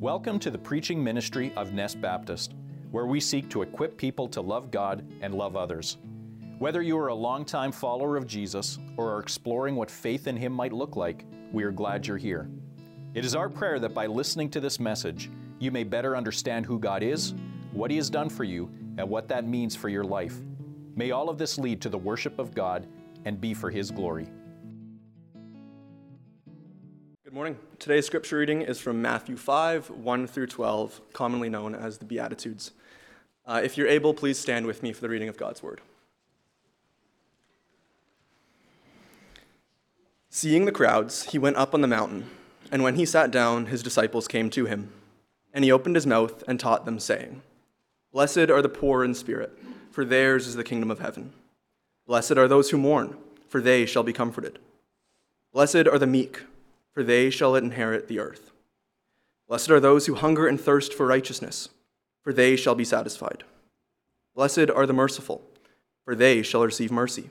Welcome to the preaching ministry of Nest Baptist, where we seek to equip people to love God and love others. Whether you are a longtime follower of Jesus or are exploring what faith in Him might look like, we are glad you're here. It is our prayer that by listening to this message, you may better understand who God is, what He has done for you, and what that means for your life. May all of this lead to the worship of God and be for His glory. Good morning. Today's scripture reading is from Matthew 5, 1 through 12, commonly known as the Beatitudes. Uh, if you're able, please stand with me for the reading of God's word. Seeing the crowds, he went up on the mountain, and when he sat down, his disciples came to him. And he opened his mouth and taught them, saying, Blessed are the poor in spirit, for theirs is the kingdom of heaven. Blessed are those who mourn, for they shall be comforted. Blessed are the meek for they shall inherit the earth. Blessed are those who hunger and thirst for righteousness, for they shall be satisfied. Blessed are the merciful, for they shall receive mercy.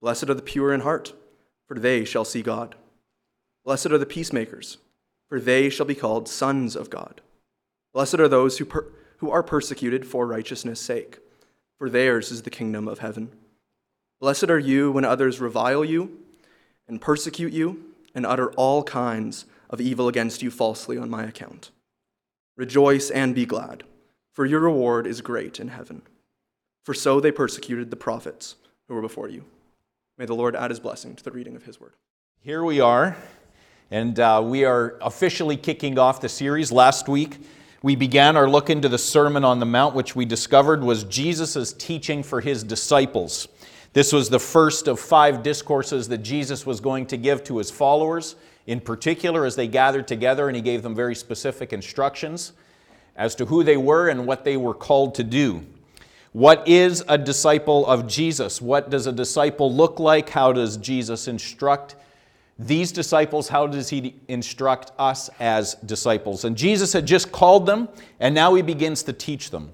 Blessed are the pure in heart, for they shall see God. Blessed are the peacemakers, for they shall be called sons of God. Blessed are those who, per- who are persecuted for righteousness' sake, for theirs is the kingdom of heaven. Blessed are you when others revile you and persecute you and utter all kinds of evil against you falsely on my account. Rejoice and be glad, for your reward is great in heaven. For so they persecuted the prophets who were before you. May the Lord add his blessing to the reading of his word. Here we are, and uh, we are officially kicking off the series. Last week, we began our look into the Sermon on the Mount, which we discovered was Jesus' teaching for his disciples. This was the first of five discourses that Jesus was going to give to his followers, in particular as they gathered together, and he gave them very specific instructions as to who they were and what they were called to do. What is a disciple of Jesus? What does a disciple look like? How does Jesus instruct these disciples? How does he instruct us as disciples? And Jesus had just called them, and now he begins to teach them.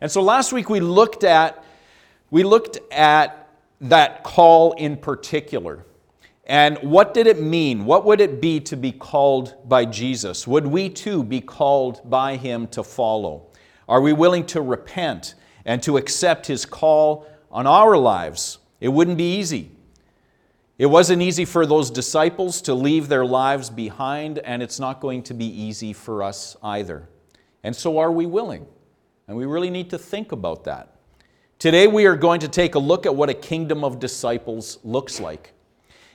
And so last week we looked at we looked at that call in particular. And what did it mean? What would it be to be called by Jesus? Would we too be called by Him to follow? Are we willing to repent and to accept His call on our lives? It wouldn't be easy. It wasn't easy for those disciples to leave their lives behind, and it's not going to be easy for us either. And so, are we willing? And we really need to think about that. Today we are going to take a look at what a kingdom of disciples looks like.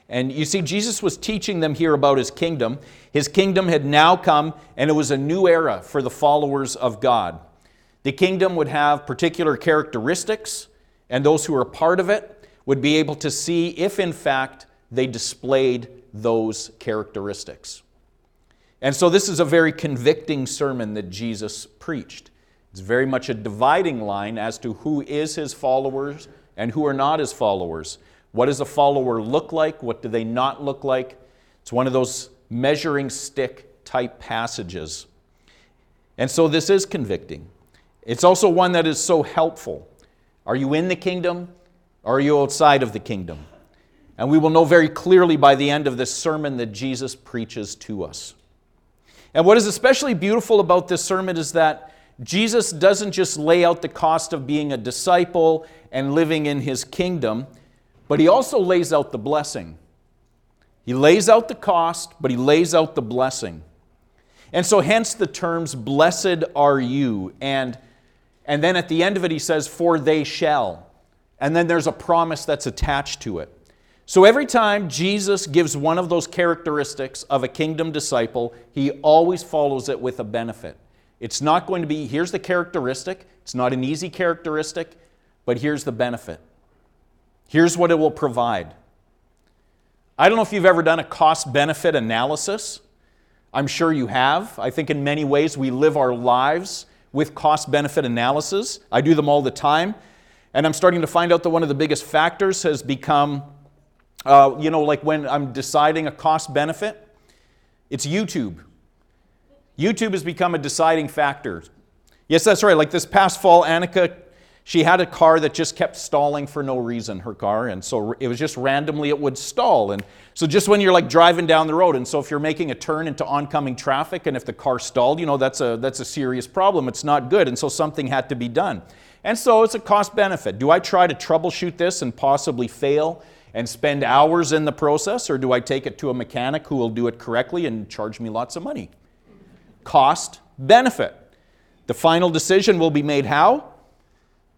And you see, Jesus was teaching them here about his kingdom. His kingdom had now come, and it was a new era for the followers of God. The kingdom would have particular characteristics, and those who were part of it would be able to see if, in fact, they displayed those characteristics. And so, this is a very convicting sermon that Jesus preached. It's very much a dividing line as to who is his followers and who are not his followers. What does a follower look like? What do they not look like? It's one of those measuring stick type passages. And so this is convicting. It's also one that is so helpful. Are you in the kingdom or are you outside of the kingdom? And we will know very clearly by the end of this sermon that Jesus preaches to us. And what is especially beautiful about this sermon is that Jesus doesn't just lay out the cost of being a disciple and living in his kingdom, but he also lays out the blessing. He lays out the cost, but he lays out the blessing. And so, hence the terms, blessed are you. And, and then at the end of it, he says, for they shall. And then there's a promise that's attached to it. So, every time Jesus gives one of those characteristics of a kingdom disciple, he always follows it with a benefit. It's not going to be, here's the characteristic. It's not an easy characteristic, but here's the benefit. Here's what it will provide. I don't know if you've ever done a cost benefit analysis. I'm sure you have. I think in many ways we live our lives with cost benefit analysis. I do them all the time. And I'm starting to find out that one of the biggest factors has become, uh, you know, like when I'm deciding a cost benefit, it's YouTube. YouTube has become a deciding factor. Yes, that's right. Like this past fall, Annika She had a car that just kept stalling for no reason, her car, and so it was just randomly it would stall. And so just when you're like driving down the road, and so if you're making a turn into oncoming traffic and if the car stalled, you know, that's a that's a serious problem. It's not good. And so something had to be done. And so it's a cost benefit. Do I try to troubleshoot this and possibly fail and spend hours in the process, or do I take it to a mechanic who will do it correctly and charge me lots of money? Cost benefit. The final decision will be made how?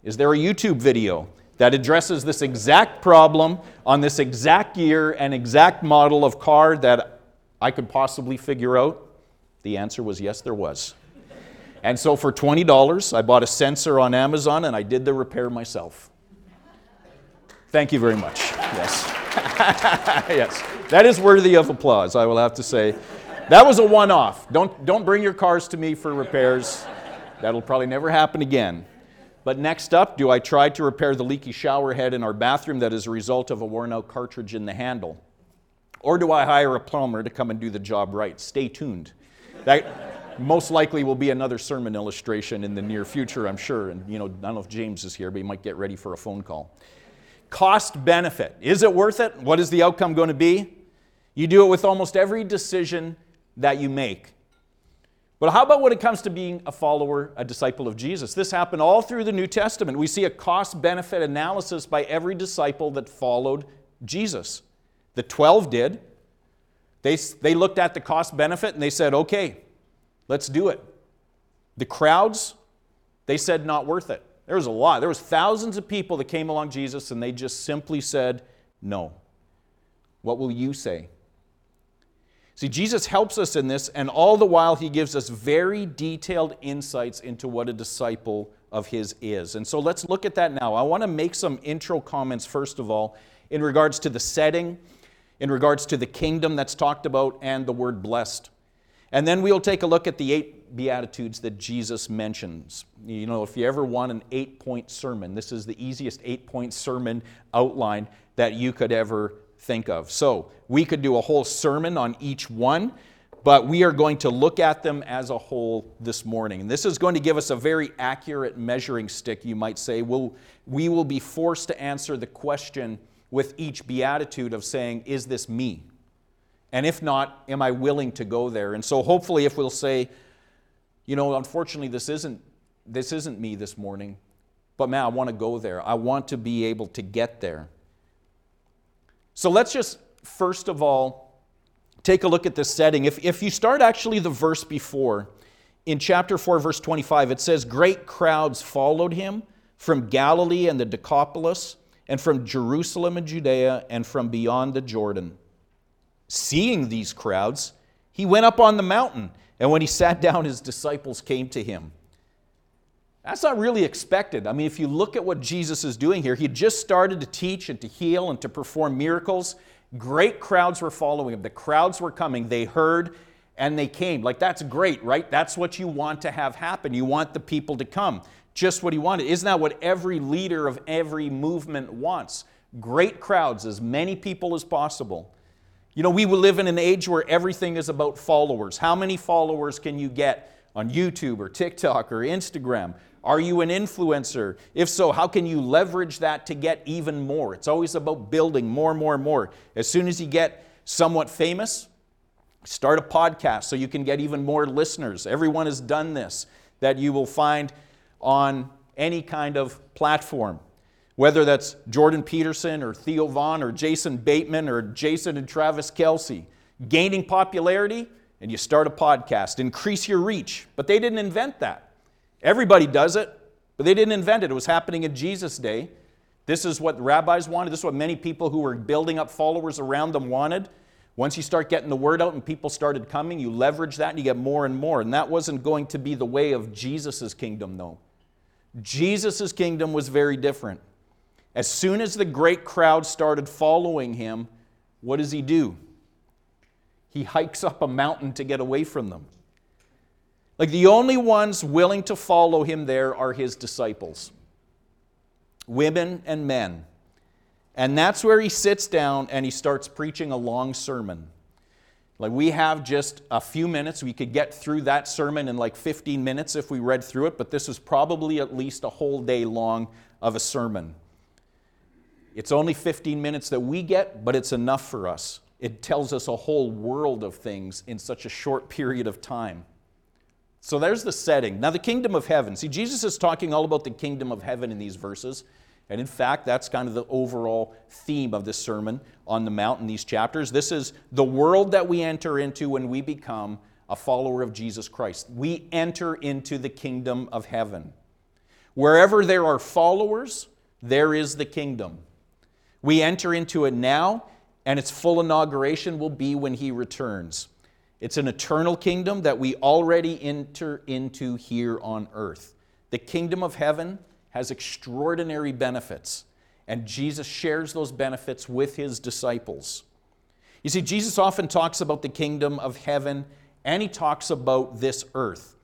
Is there a YouTube video that addresses this exact problem on this exact year and exact model of car that I could possibly figure out? The answer was yes, there was. And so for $20, I bought a sensor on Amazon and I did the repair myself. Thank you very much. Yes. yes. That is worthy of applause, I will have to say. That was a one off. Don't, don't bring your cars to me for repairs. That'll probably never happen again. But next up, do I try to repair the leaky shower head in our bathroom that is a result of a worn out cartridge in the handle? Or do I hire a plumber to come and do the job right? Stay tuned. That most likely will be another sermon illustration in the near future, I'm sure. And, you know, I don't know if James is here, but he might get ready for a phone call. Cost benefit. Is it worth it? What is the outcome going to be? You do it with almost every decision that you make. But how about when it comes to being a follower, a disciple of Jesus? This happened all through the New Testament. We see a cost benefit analysis by every disciple that followed Jesus. The 12 did. They, they looked at the cost benefit and they said, okay, let's do it. The crowds, they said, not worth it. There was a lot. There was thousands of people that came along Jesus and they just simply said, no. What will you say? See, Jesus helps us in this, and all the while, he gives us very detailed insights into what a disciple of his is. And so let's look at that now. I want to make some intro comments, first of all, in regards to the setting, in regards to the kingdom that's talked about, and the word blessed. And then we'll take a look at the eight Beatitudes that Jesus mentions. You know, if you ever want an eight point sermon, this is the easiest eight point sermon outline that you could ever think of. So we could do a whole sermon on each one, but we are going to look at them as a whole this morning. And this is going to give us a very accurate measuring stick, you might say. We'll, we will be forced to answer the question with each beatitude of saying, Is this me? And if not, am I willing to go there? And so hopefully, if we'll say, you know, unfortunately, this isn't, this isn't me this morning, but man, I want to go there. I want to be able to get there. So let's just first of all take a look at this setting. If, if you start actually the verse before, in chapter 4, verse 25, it says, Great crowds followed him from Galilee and the Decapolis, and from Jerusalem and Judea, and from beyond the Jordan. Seeing these crowds, he went up on the mountain, and when he sat down, his disciples came to him. That's not really expected. I mean, if you look at what Jesus is doing here, he just started to teach and to heal and to perform miracles. Great crowds were following him. The crowds were coming. They heard and they came. Like, that's great, right? That's what you want to have happen. You want the people to come. Just what he wanted. Isn't that what every leader of every movement wants? Great crowds, as many people as possible. You know, we will live in an age where everything is about followers. How many followers can you get on YouTube or TikTok or Instagram? Are you an influencer? If so, how can you leverage that to get even more? It's always about building more, more, more. As soon as you get somewhat famous, start a podcast so you can get even more listeners. Everyone has done this that you will find on any kind of platform. Whether that's Jordan Peterson or Theo Von or Jason Bateman or Jason and Travis Kelce, gaining popularity and you start a podcast, increase your reach. But they didn't invent that. Everybody does it, but they didn't invent it. It was happening in Jesus' day. This is what rabbis wanted. This is what many people who were building up followers around them wanted. Once you start getting the word out and people started coming, you leverage that and you get more and more. And that wasn't going to be the way of Jesus' kingdom, though. Jesus' kingdom was very different. As soon as the great crowd started following him, what does he do? He hikes up a mountain to get away from them. Like the only ones willing to follow him there are his disciples women and men. And that's where he sits down and he starts preaching a long sermon. Like we have just a few minutes. We could get through that sermon in like 15 minutes if we read through it, but this is probably at least a whole day long of a sermon. It's only 15 minutes that we get, but it's enough for us. It tells us a whole world of things in such a short period of time. So there's the setting. Now, the kingdom of heaven. See, Jesus is talking all about the kingdom of heaven in these verses. And in fact, that's kind of the overall theme of this sermon on the Mount in these chapters. This is the world that we enter into when we become a follower of Jesus Christ. We enter into the kingdom of heaven. Wherever there are followers, there is the kingdom. We enter into it now, and its full inauguration will be when he returns. It's an eternal kingdom that we already enter into here on earth. The kingdom of heaven has extraordinary benefits, and Jesus shares those benefits with his disciples. You see, Jesus often talks about the kingdom of heaven and he talks about this earth.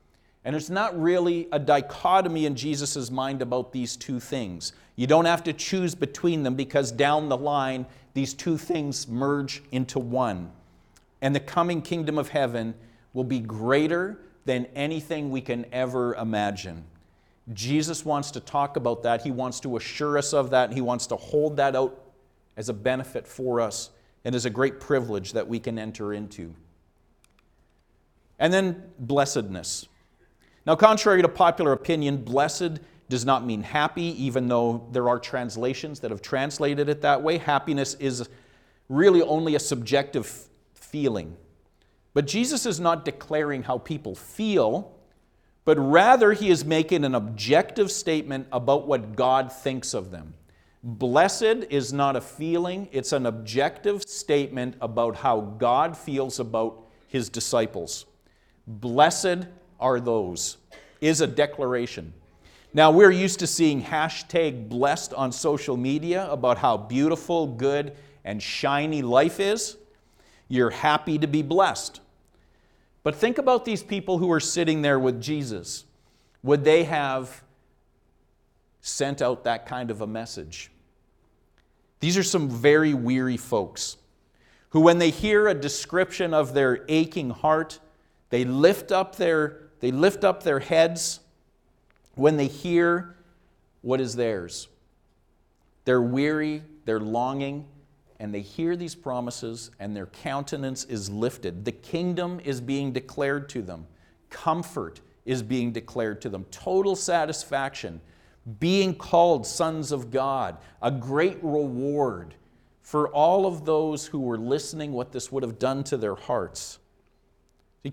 And it's not really a dichotomy in Jesus' mind about these two things. You don't have to choose between them because down the line, these two things merge into one. And the coming kingdom of heaven will be greater than anything we can ever imagine. Jesus wants to talk about that. He wants to assure us of that. He wants to hold that out as a benefit for us and as a great privilege that we can enter into. And then blessedness. Now, contrary to popular opinion, blessed does not mean happy, even though there are translations that have translated it that way. Happiness is really only a subjective feeling. But Jesus is not declaring how people feel but rather he is making an objective statement about what God thinks of them. Blessed is not a feeling, it's an objective statement about how God feels about his disciples. Blessed are those, is a declaration. Now, we're used to seeing hashtag blessed on social media about how beautiful, good, and shiny life is. You're happy to be blessed. But think about these people who are sitting there with Jesus. Would they have sent out that kind of a message? These are some very weary folks who, when they hear a description of their aching heart, they lift up their, they lift up their heads when they hear what is theirs. They're weary, they're longing, and they hear these promises, and their countenance is lifted. The kingdom is being declared to them, comfort is being declared to them, total satisfaction, being called sons of God, a great reward for all of those who were listening, what this would have done to their hearts.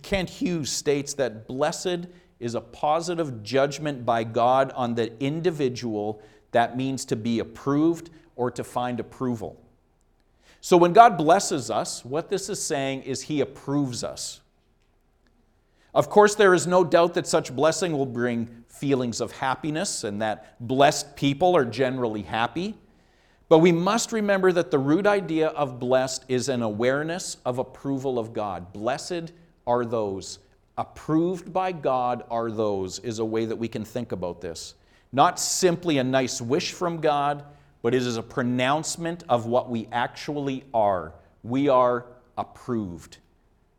Kent Hughes states that blessed is a positive judgment by God on the individual that means to be approved or to find approval. So when God blesses us, what this is saying is He approves us. Of course, there is no doubt that such blessing will bring feelings of happiness and that blessed people are generally happy. But we must remember that the root idea of blessed is an awareness of approval of God. Blessed are those. Approved by God are those, is a way that we can think about this. Not simply a nice wish from God, but it is a pronouncement of what we actually are. We are approved.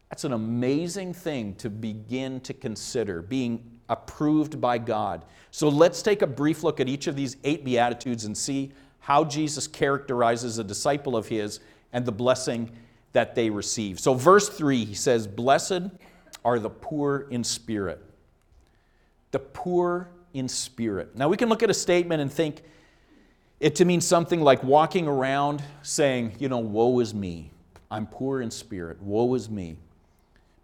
That's an amazing thing to begin to consider, being approved by God. So let's take a brief look at each of these eight Beatitudes and see how Jesus characterizes a disciple of his and the blessing that they receive. So, verse 3, he says, Blessed are the poor in spirit. The poor in spirit. Now, we can look at a statement and think, it to mean something like walking around saying, you know, woe is me. I'm poor in spirit. Woe is me.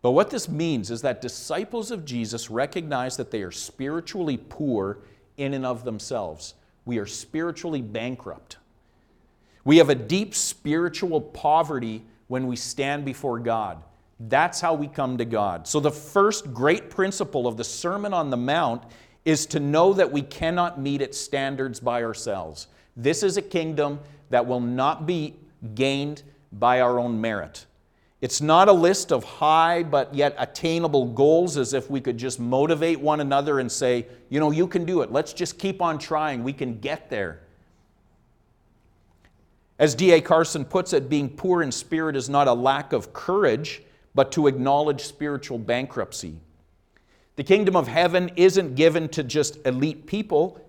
But what this means is that disciples of Jesus recognize that they are spiritually poor in and of themselves. We are spiritually bankrupt. We have a deep spiritual poverty when we stand before God. That's how we come to God. So, the first great principle of the Sermon on the Mount is to know that we cannot meet its standards by ourselves. This is a kingdom that will not be gained by our own merit. It's not a list of high but yet attainable goals as if we could just motivate one another and say, you know, you can do it. Let's just keep on trying. We can get there. As D.A. Carson puts it, being poor in spirit is not a lack of courage, but to acknowledge spiritual bankruptcy. The kingdom of heaven isn't given to just elite people,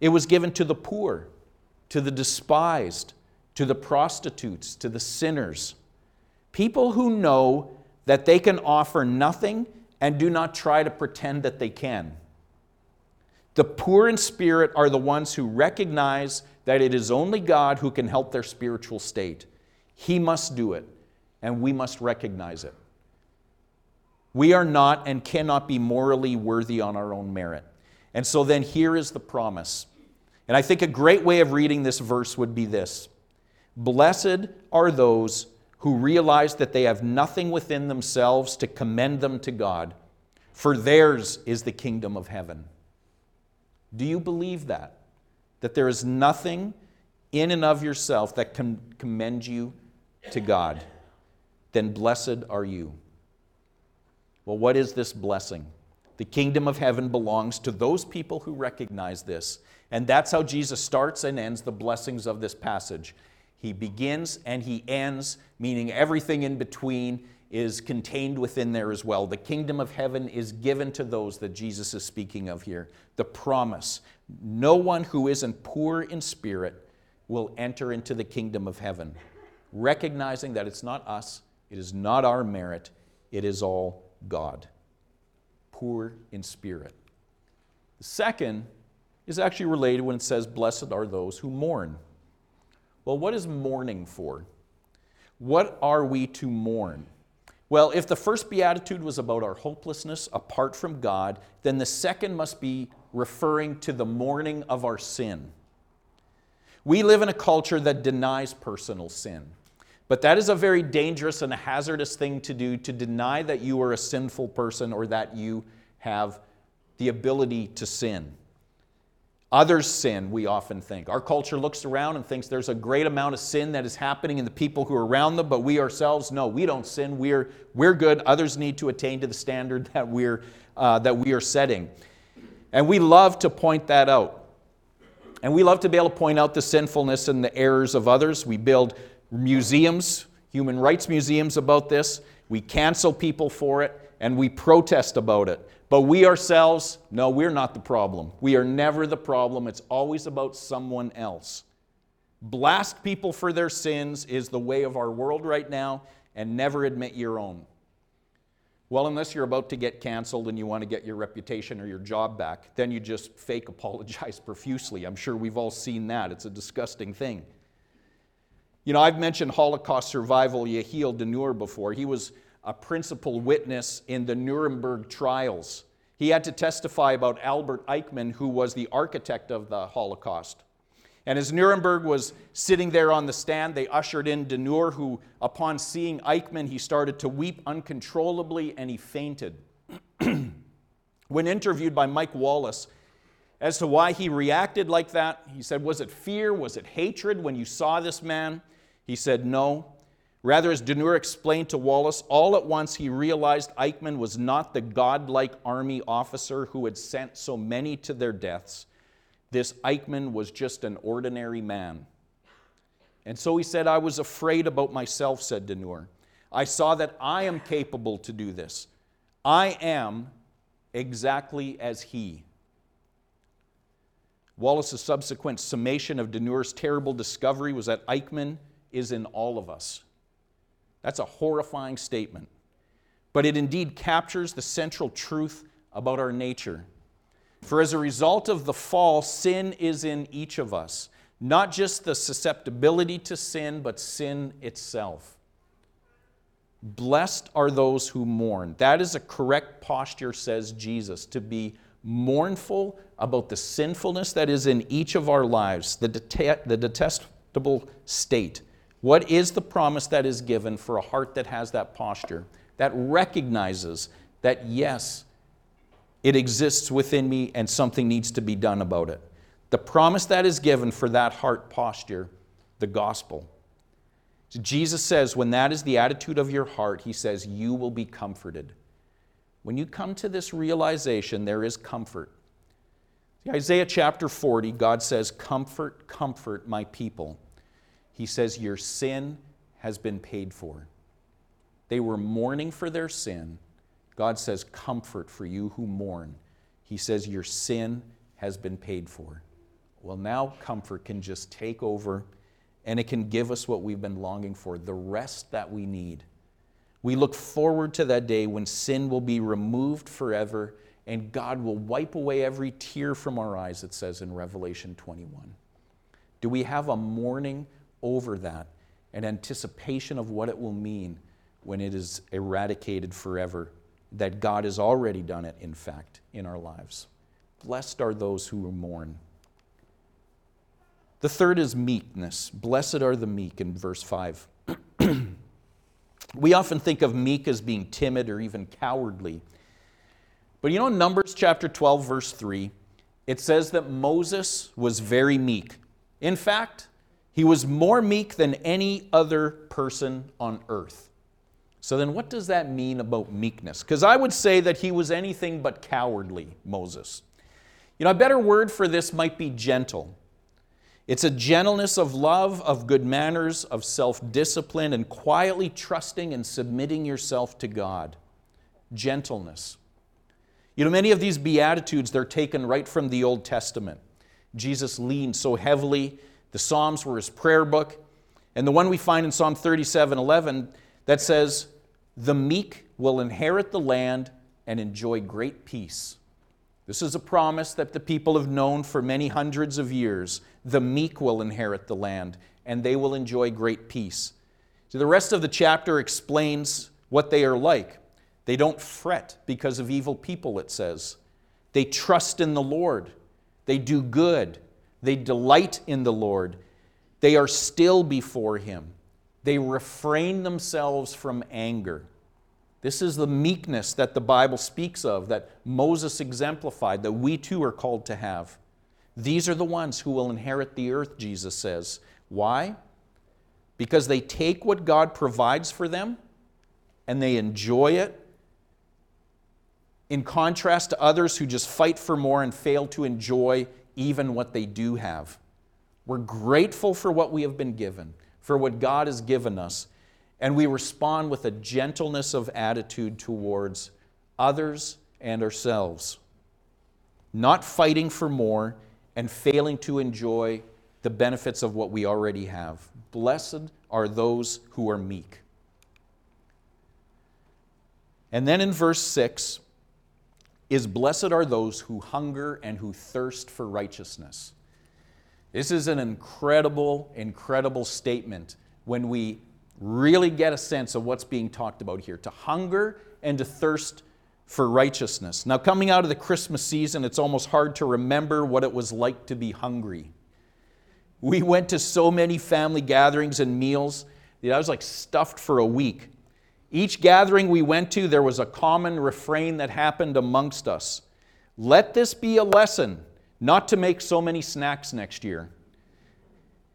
it was given to the poor, to the despised, to the prostitutes, to the sinners. People who know that they can offer nothing and do not try to pretend that they can. The poor in spirit are the ones who recognize that it is only God who can help their spiritual state. He must do it, and we must recognize it. We are not and cannot be morally worthy on our own merit. And so then here is the promise. And I think a great way of reading this verse would be this Blessed are those who realize that they have nothing within themselves to commend them to God, for theirs is the kingdom of heaven. Do you believe that? That there is nothing in and of yourself that can commend you to God? Then blessed are you. Well, what is this blessing? The kingdom of heaven belongs to those people who recognize this. And that's how Jesus starts and ends the blessings of this passage. He begins and he ends, meaning everything in between is contained within there as well. The kingdom of heaven is given to those that Jesus is speaking of here. The promise no one who isn't poor in spirit will enter into the kingdom of heaven, recognizing that it's not us, it is not our merit, it is all God. Poor in spirit. The second is actually related when it says, Blessed are those who mourn. Well, what is mourning for? What are we to mourn? Well, if the first beatitude was about our hopelessness apart from God, then the second must be referring to the mourning of our sin. We live in a culture that denies personal sin. But that is a very dangerous and hazardous thing to do to deny that you are a sinful person or that you have the ability to sin. Others sin, we often think. Our culture looks around and thinks there's a great amount of sin that is happening in the people who are around them, but we ourselves, no, we don't sin. We're, we're good. Others need to attain to the standard that, we're, uh, that we are setting. And we love to point that out. And we love to be able to point out the sinfulness and the errors of others. We build museums, human rights museums about this. We cancel people for it, and we protest about it. But we ourselves, no, we're not the problem. We are never the problem. It's always about someone else. Blast people for their sins is the way of our world right now, and never admit your own. Well, unless you're about to get canceled and you want to get your reputation or your job back, then you just fake apologize profusely. I'm sure we've all seen that. It's a disgusting thing. You know, I've mentioned Holocaust survival Yehiel Denur before. He was a principal witness in the Nuremberg trials. He had to testify about Albert Eichmann, who was the architect of the Holocaust. And as Nuremberg was sitting there on the stand, they ushered in Denur, who, upon seeing Eichmann, he started to weep uncontrollably and he fainted. when interviewed by Mike Wallace as to why he reacted like that, he said, Was it fear? Was it hatred when you saw this man? He said, No. Rather, as Denur explained to Wallace, all at once he realized Eichmann was not the godlike army officer who had sent so many to their deaths. This Eichmann was just an ordinary man. And so he said, I was afraid about myself, said Denur. I saw that I am capable to do this. I am exactly as he. Wallace's subsequent summation of Denur's terrible discovery was that Eichmann is in all of us. That's a horrifying statement. But it indeed captures the central truth about our nature. For as a result of the fall, sin is in each of us. Not just the susceptibility to sin, but sin itself. Blessed are those who mourn. That is a correct posture, says Jesus, to be mournful about the sinfulness that is in each of our lives, the, the detestable state what is the promise that is given for a heart that has that posture, that recognizes that, yes, it exists within me and something needs to be done about it? The promise that is given for that heart posture, the gospel. So Jesus says, when that is the attitude of your heart, he says, you will be comforted. When you come to this realization, there is comfort. See, Isaiah chapter 40, God says, Comfort, comfort my people. He says, Your sin has been paid for. They were mourning for their sin. God says, Comfort for you who mourn. He says, Your sin has been paid for. Well, now comfort can just take over and it can give us what we've been longing for the rest that we need. We look forward to that day when sin will be removed forever and God will wipe away every tear from our eyes, it says in Revelation 21. Do we have a mourning over that, an anticipation of what it will mean when it is eradicated forever? That God has already done it, in fact, in our lives. Blessed are those who mourn. The third is meekness. Blessed are the meek in verse 5. we often think of meek as being timid or even cowardly. But you know, in Numbers chapter 12, verse 3, it says that Moses was very meek. In fact, he was more meek than any other person on earth. So then, what does that mean about meekness? Because I would say that he was anything but cowardly, Moses. You know, a better word for this might be gentle. It's a gentleness of love, of good manners, of self discipline, and quietly trusting and submitting yourself to God. Gentleness. You know, many of these Beatitudes, they're taken right from the Old Testament. Jesus leaned so heavily. The Psalms were his prayer book. And the one we find in Psalm 37 11 that says, The meek will inherit the land and enjoy great peace. This is a promise that the people have known for many hundreds of years. The meek will inherit the land, and they will enjoy great peace. So the rest of the chapter explains what they are like. They don't fret because of evil people, it says. They trust in the Lord. They do good. They delight in the Lord. They are still before Him. They refrain themselves from anger. This is the meekness that the Bible speaks of, that Moses exemplified, that we too are called to have. These are the ones who will inherit the earth, Jesus says. Why? Because they take what God provides for them and they enjoy it, in contrast to others who just fight for more and fail to enjoy even what they do have. We're grateful for what we have been given, for what God has given us, and we respond with a gentleness of attitude towards others and ourselves, not fighting for more and failing to enjoy the benefits of what we already have. Blessed are those who are meek. And then in verse 6 is blessed are those who hunger and who thirst for righteousness. This is an incredible, incredible statement when we really get a sense of what's being talked about here to hunger and to thirst for righteousness. Now, coming out of the Christmas season, it's almost hard to remember what it was like to be hungry. We went to so many family gatherings and meals that I was like stuffed for a week. Each gathering we went to, there was a common refrain that happened amongst us Let this be a lesson not to make so many snacks next year.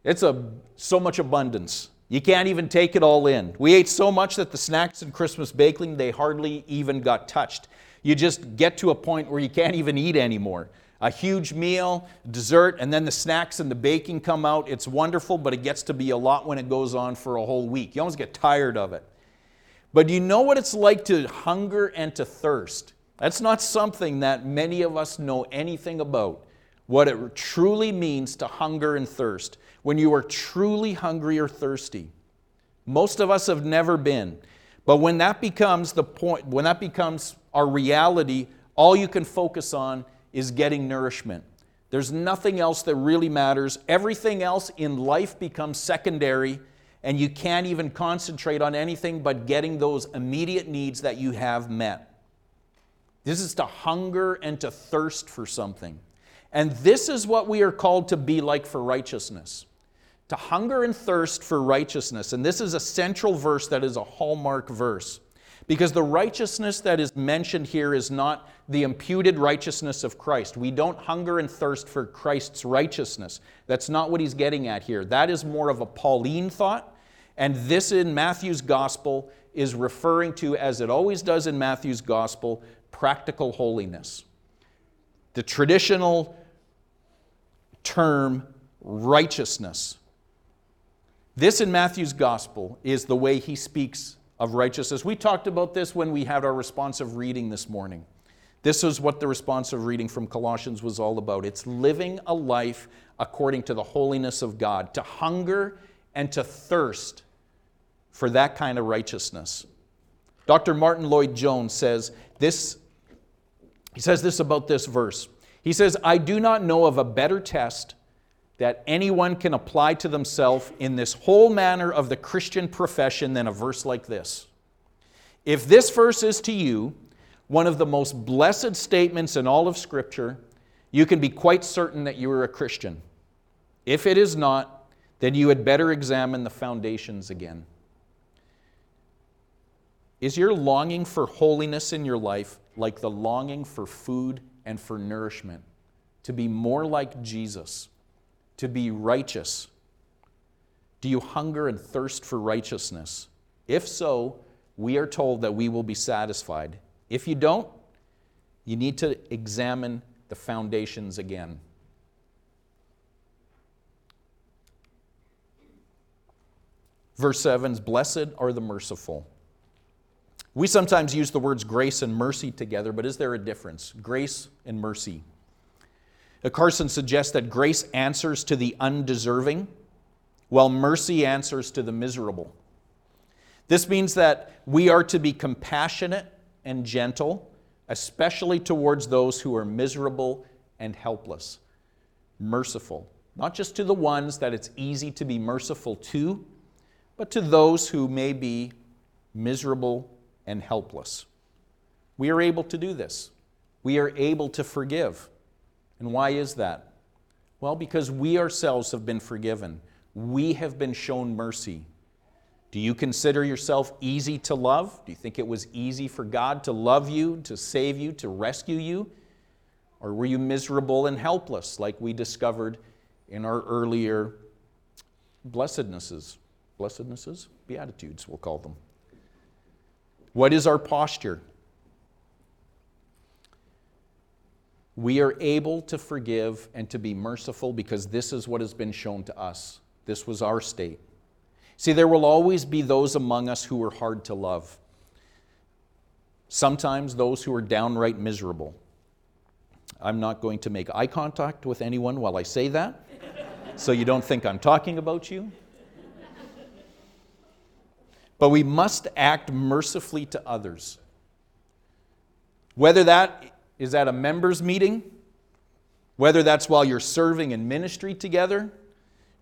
It's a, so much abundance. You can't even take it all in. We ate so much that the snacks and Christmas baking, they hardly even got touched. You just get to a point where you can't even eat anymore. A huge meal, dessert, and then the snacks and the baking come out. It's wonderful, but it gets to be a lot when it goes on for a whole week. You almost get tired of it. But you know what it's like to hunger and to thirst? That's not something that many of us know anything about. What it truly means to hunger and thirst when you are truly hungry or thirsty. Most of us have never been. But when that becomes the point, when that becomes our reality, all you can focus on is getting nourishment. There's nothing else that really matters. Everything else in life becomes secondary, and you can't even concentrate on anything but getting those immediate needs that you have met. This is to hunger and to thirst for something. And this is what we are called to be like for righteousness to hunger and thirst for righteousness. And this is a central verse that is a hallmark verse. Because the righteousness that is mentioned here is not the imputed righteousness of Christ. We don't hunger and thirst for Christ's righteousness. That's not what he's getting at here. That is more of a Pauline thought. And this in Matthew's gospel is referring to, as it always does in Matthew's gospel, practical holiness. The traditional term righteousness. This in Matthew's gospel is the way he speaks of righteousness. We talked about this when we had our responsive reading this morning. This is what the responsive reading from Colossians was all about. It's living a life according to the holiness of God, to hunger and to thirst for that kind of righteousness. Dr. Martyn Lloyd-Jones says this he says this about this verse. He says, "I do not know of a better test that anyone can apply to themselves in this whole manner of the Christian profession than a verse like this. If this verse is to you one of the most blessed statements in all of Scripture, you can be quite certain that you are a Christian. If it is not, then you had better examine the foundations again. Is your longing for holiness in your life like the longing for food and for nourishment? To be more like Jesus, to be righteous? Do you hunger and thirst for righteousness? If so, we are told that we will be satisfied. If you don't, you need to examine the foundations again. Verse 7 is Blessed are the merciful. We sometimes use the words grace and mercy together, but is there a difference? Grace and mercy. Uh, Carson suggests that grace answers to the undeserving, while mercy answers to the miserable. This means that we are to be compassionate and gentle, especially towards those who are miserable and helpless. Merciful, not just to the ones that it's easy to be merciful to, but to those who may be miserable and helpless. We are able to do this. We are able to forgive. And why is that? Well, because we ourselves have been forgiven. We have been shown mercy. Do you consider yourself easy to love? Do you think it was easy for God to love you, to save you, to rescue you? Or were you miserable and helpless, like we discovered in our earlier blessednesses? Blessednesses? Beatitudes, we'll call them. What is our posture? We are able to forgive and to be merciful because this is what has been shown to us. This was our state. See, there will always be those among us who are hard to love. Sometimes those who are downright miserable. I'm not going to make eye contact with anyone while I say that, so you don't think I'm talking about you. But we must act mercifully to others. Whether that is at a members' meeting, whether that's while you're serving in ministry together,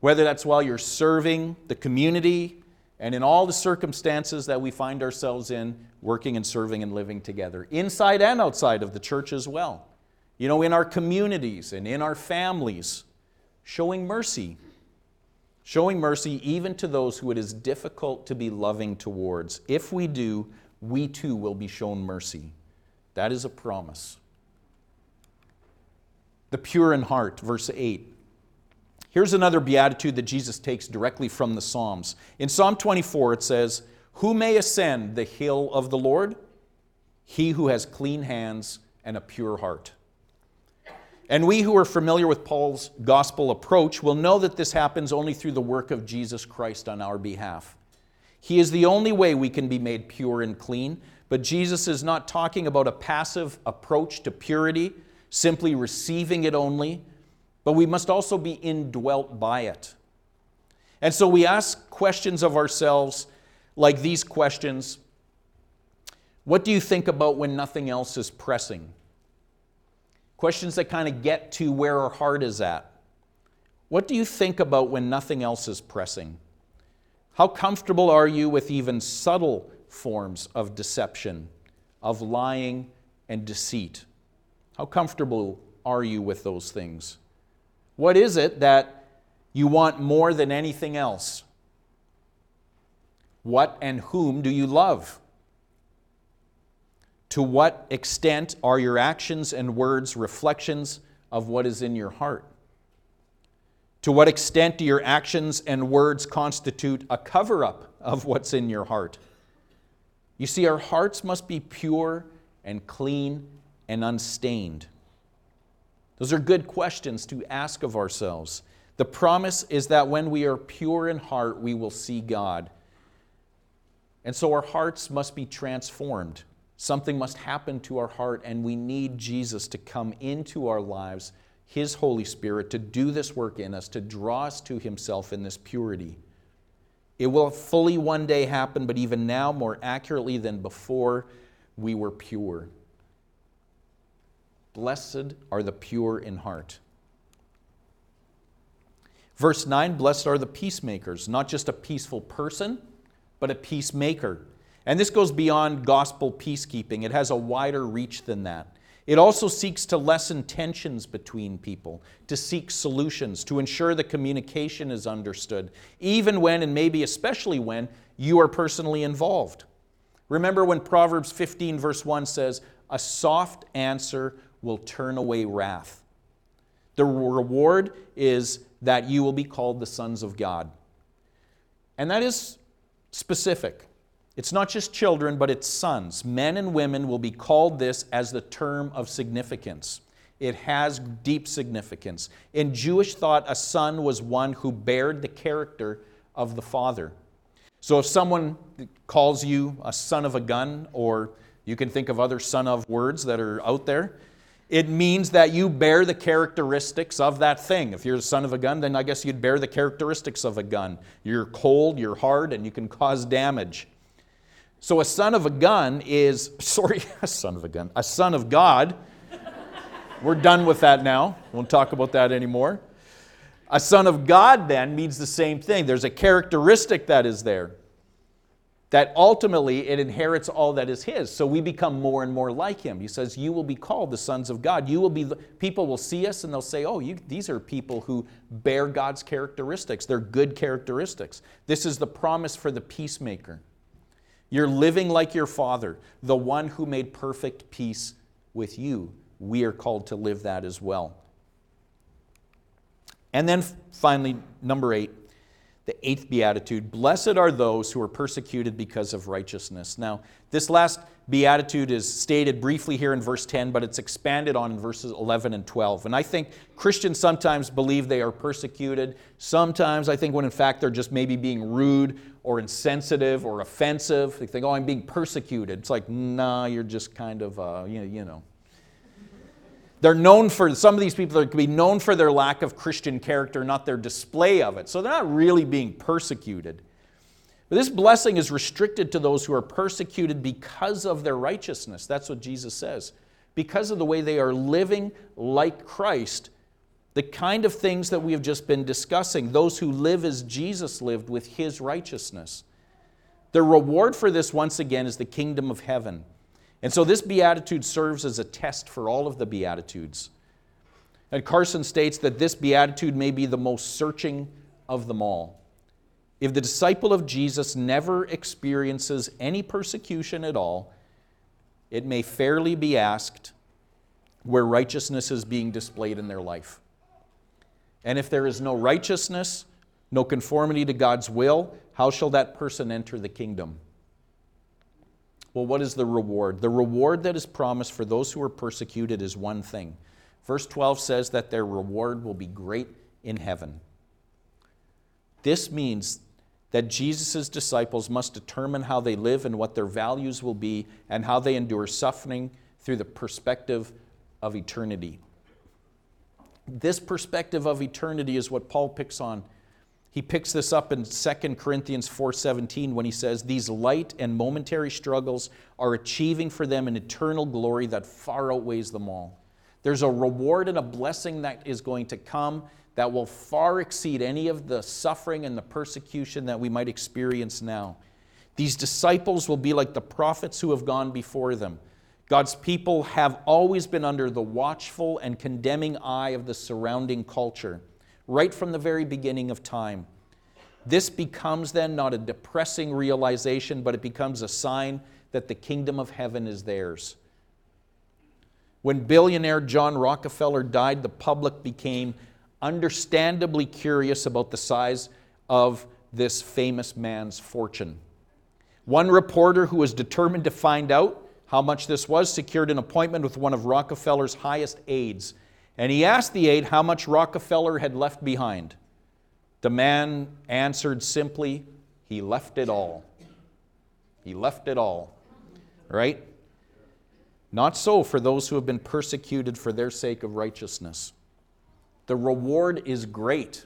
whether that's while you're serving the community and in all the circumstances that we find ourselves in, working and serving and living together, inside and outside of the church as well. You know, in our communities and in our families, showing mercy. Showing mercy even to those who it is difficult to be loving towards. If we do, we too will be shown mercy. That is a promise. The pure in heart, verse 8. Here's another beatitude that Jesus takes directly from the Psalms. In Psalm 24, it says, Who may ascend the hill of the Lord? He who has clean hands and a pure heart. And we who are familiar with Paul's gospel approach will know that this happens only through the work of Jesus Christ on our behalf. He is the only way we can be made pure and clean, but Jesus is not talking about a passive approach to purity, simply receiving it only, but we must also be indwelt by it. And so we ask questions of ourselves like these questions What do you think about when nothing else is pressing? Questions that kind of get to where our heart is at. What do you think about when nothing else is pressing? How comfortable are you with even subtle forms of deception, of lying and deceit? How comfortable are you with those things? What is it that you want more than anything else? What and whom do you love? To what extent are your actions and words reflections of what is in your heart? To what extent do your actions and words constitute a cover up of what's in your heart? You see, our hearts must be pure and clean and unstained. Those are good questions to ask of ourselves. The promise is that when we are pure in heart, we will see God. And so our hearts must be transformed. Something must happen to our heart, and we need Jesus to come into our lives, His Holy Spirit, to do this work in us, to draw us to Himself in this purity. It will fully one day happen, but even now, more accurately than before, we were pure. Blessed are the pure in heart. Verse 9 Blessed are the peacemakers, not just a peaceful person, but a peacemaker. And this goes beyond gospel peacekeeping, it has a wider reach than that. It also seeks to lessen tensions between people, to seek solutions, to ensure the communication is understood, even when, and maybe especially when, you are personally involved. Remember when Proverbs 15, verse 1 says, A soft answer will turn away wrath. The reward is that you will be called the sons of God. And that is specific. It's not just children, but it's sons. Men and women will be called this as the term of significance. It has deep significance. In Jewish thought, a son was one who bared the character of the father. So if someone calls you a son of a gun, or you can think of other son of words that are out there, it means that you bear the characteristics of that thing. If you're the son of a gun, then I guess you'd bear the characteristics of a gun. You're cold, you're hard, and you can cause damage. So a son of a gun is, sorry, a son of a gun, a son of God. We're done with that now. Won't talk about that anymore. A son of God then means the same thing. There's a characteristic that is there that ultimately it inherits all that is his. So we become more and more like him. He says, You will be called the sons of God. You will be, people will see us and they'll say, Oh, you, these are people who bear God's characteristics. They're good characteristics. This is the promise for the peacemaker. You're living like your Father, the one who made perfect peace with you. We are called to live that as well. And then finally, number eight, the eighth beatitude Blessed are those who are persecuted because of righteousness. Now, this last beatitude is stated briefly here in verse 10, but it's expanded on in verses 11 and 12. And I think Christians sometimes believe they are persecuted. Sometimes I think when in fact they're just maybe being rude or insensitive or offensive. They think, oh, I'm being persecuted. It's like, nah, you're just kind of, uh, you, know, you know. They're known for, some of these people are, can be known for their lack of Christian character, not their display of it. So they're not really being persecuted. But this blessing is restricted to those who are persecuted because of their righteousness. That's what Jesus says. Because of the way they are living like Christ, the kind of things that we have just been discussing, those who live as Jesus lived with his righteousness. The reward for this, once again, is the kingdom of heaven. And so this beatitude serves as a test for all of the beatitudes. And Carson states that this beatitude may be the most searching of them all. If the disciple of Jesus never experiences any persecution at all, it may fairly be asked where righteousness is being displayed in their life. And if there is no righteousness, no conformity to God's will, how shall that person enter the kingdom? Well, what is the reward? The reward that is promised for those who are persecuted is one thing. Verse 12 says that their reward will be great in heaven. This means that Jesus' disciples must determine how they live and what their values will be and how they endure suffering through the perspective of eternity. This perspective of eternity is what Paul picks on he picks this up in 2 Corinthians 4:17 when he says these light and momentary struggles are achieving for them an eternal glory that far outweighs them all. There's a reward and a blessing that is going to come that will far exceed any of the suffering and the persecution that we might experience now. These disciples will be like the prophets who have gone before them. God's people have always been under the watchful and condemning eye of the surrounding culture right from the very beginning of time. This becomes then not a depressing realization, but it becomes a sign that the kingdom of heaven is theirs. When billionaire John Rockefeller died, the public became understandably curious about the size of this famous man's fortune. One reporter who was determined to find out how much this was secured an appointment with one of Rockefeller's highest aides and he asked the aide how much Rockefeller had left behind. The man answered simply, He left it all. He left it all, right? Not so for those who have been persecuted for their sake of righteousness. The reward is great.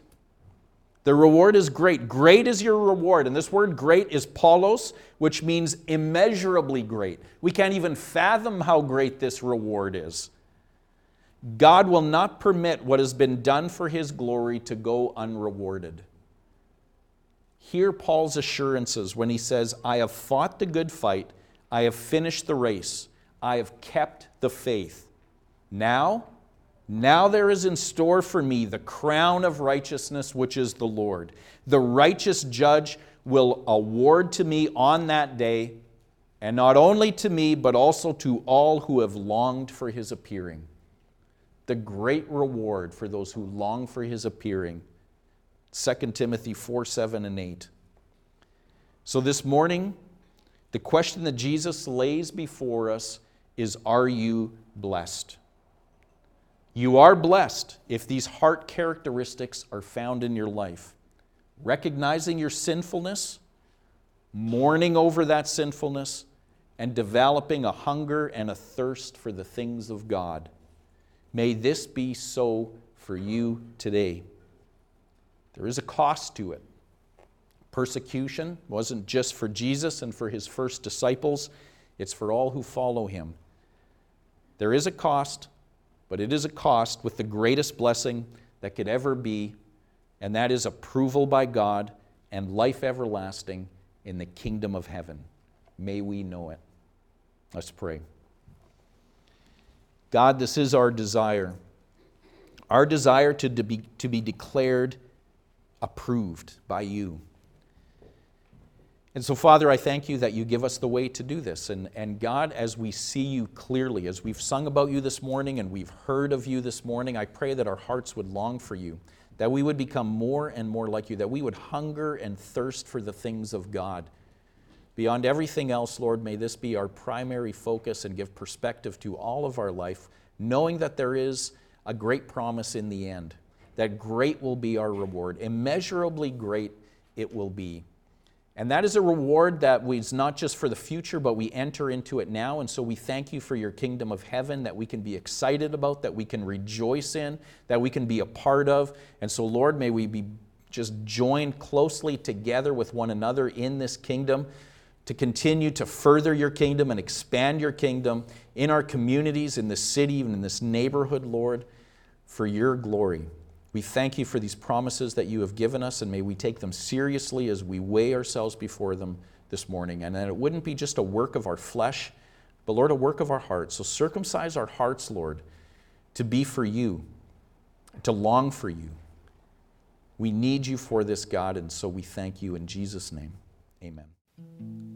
The reward is great. Great is your reward. And this word great is polus, which means immeasurably great. We can't even fathom how great this reward is. God will not permit what has been done for his glory to go unrewarded. Hear Paul's assurances when he says, I have fought the good fight, I have finished the race, I have kept the faith. Now, now there is in store for me the crown of righteousness, which is the Lord. The righteous judge will award to me on that day, and not only to me, but also to all who have longed for his appearing. The great reward for those who long for his appearing. 2 Timothy 4 7 and 8. So this morning, the question that Jesus lays before us is Are you blessed? You are blessed if these heart characteristics are found in your life. Recognizing your sinfulness, mourning over that sinfulness, and developing a hunger and a thirst for the things of God. May this be so for you today. There is a cost to it. Persecution wasn't just for Jesus and for his first disciples, it's for all who follow him. There is a cost, but it is a cost with the greatest blessing that could ever be, and that is approval by God and life everlasting in the kingdom of heaven. May we know it. Let's pray. God, this is our desire. Our desire to, be, to be declared approved by you. And so, Father, I thank you that you give us the way to do this. And, and God, as we see you clearly, as we've sung about you this morning and we've heard of you this morning, I pray that our hearts would long for you, that we would become more and more like you, that we would hunger and thirst for the things of God. Beyond everything else, Lord, may this be our primary focus and give perspective to all of our life, knowing that there is a great promise in the end, that great will be our reward. Immeasurably great it will be. And that is a reward that is not just for the future, but we enter into it now. And so we thank you for your kingdom of heaven that we can be excited about, that we can rejoice in, that we can be a part of. And so, Lord, may we be just joined closely together with one another in this kingdom to continue to further your kingdom and expand your kingdom in our communities, in this city, even in this neighborhood, Lord, for your glory. We thank you for these promises that you have given us, and may we take them seriously as we weigh ourselves before them this morning. And that it wouldn't be just a work of our flesh, but Lord, a work of our hearts. So circumcise our hearts, Lord, to be for you, to long for you. We need you for this, God, and so we thank you in Jesus' name. Amen.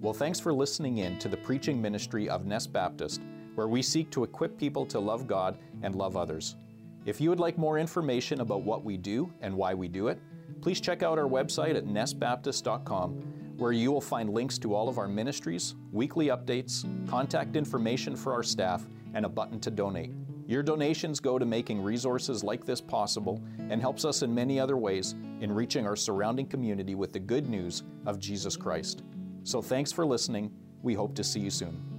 Well, thanks for listening in to the preaching ministry of Nest Baptist, where we seek to equip people to love God and love others. If you would like more information about what we do and why we do it, please check out our website at nestbaptist.com, where you will find links to all of our ministries, weekly updates, contact information for our staff, and a button to donate. Your donations go to making resources like this possible and helps us in many other ways in reaching our surrounding community with the good news of Jesus Christ. So thanks for listening. We hope to see you soon.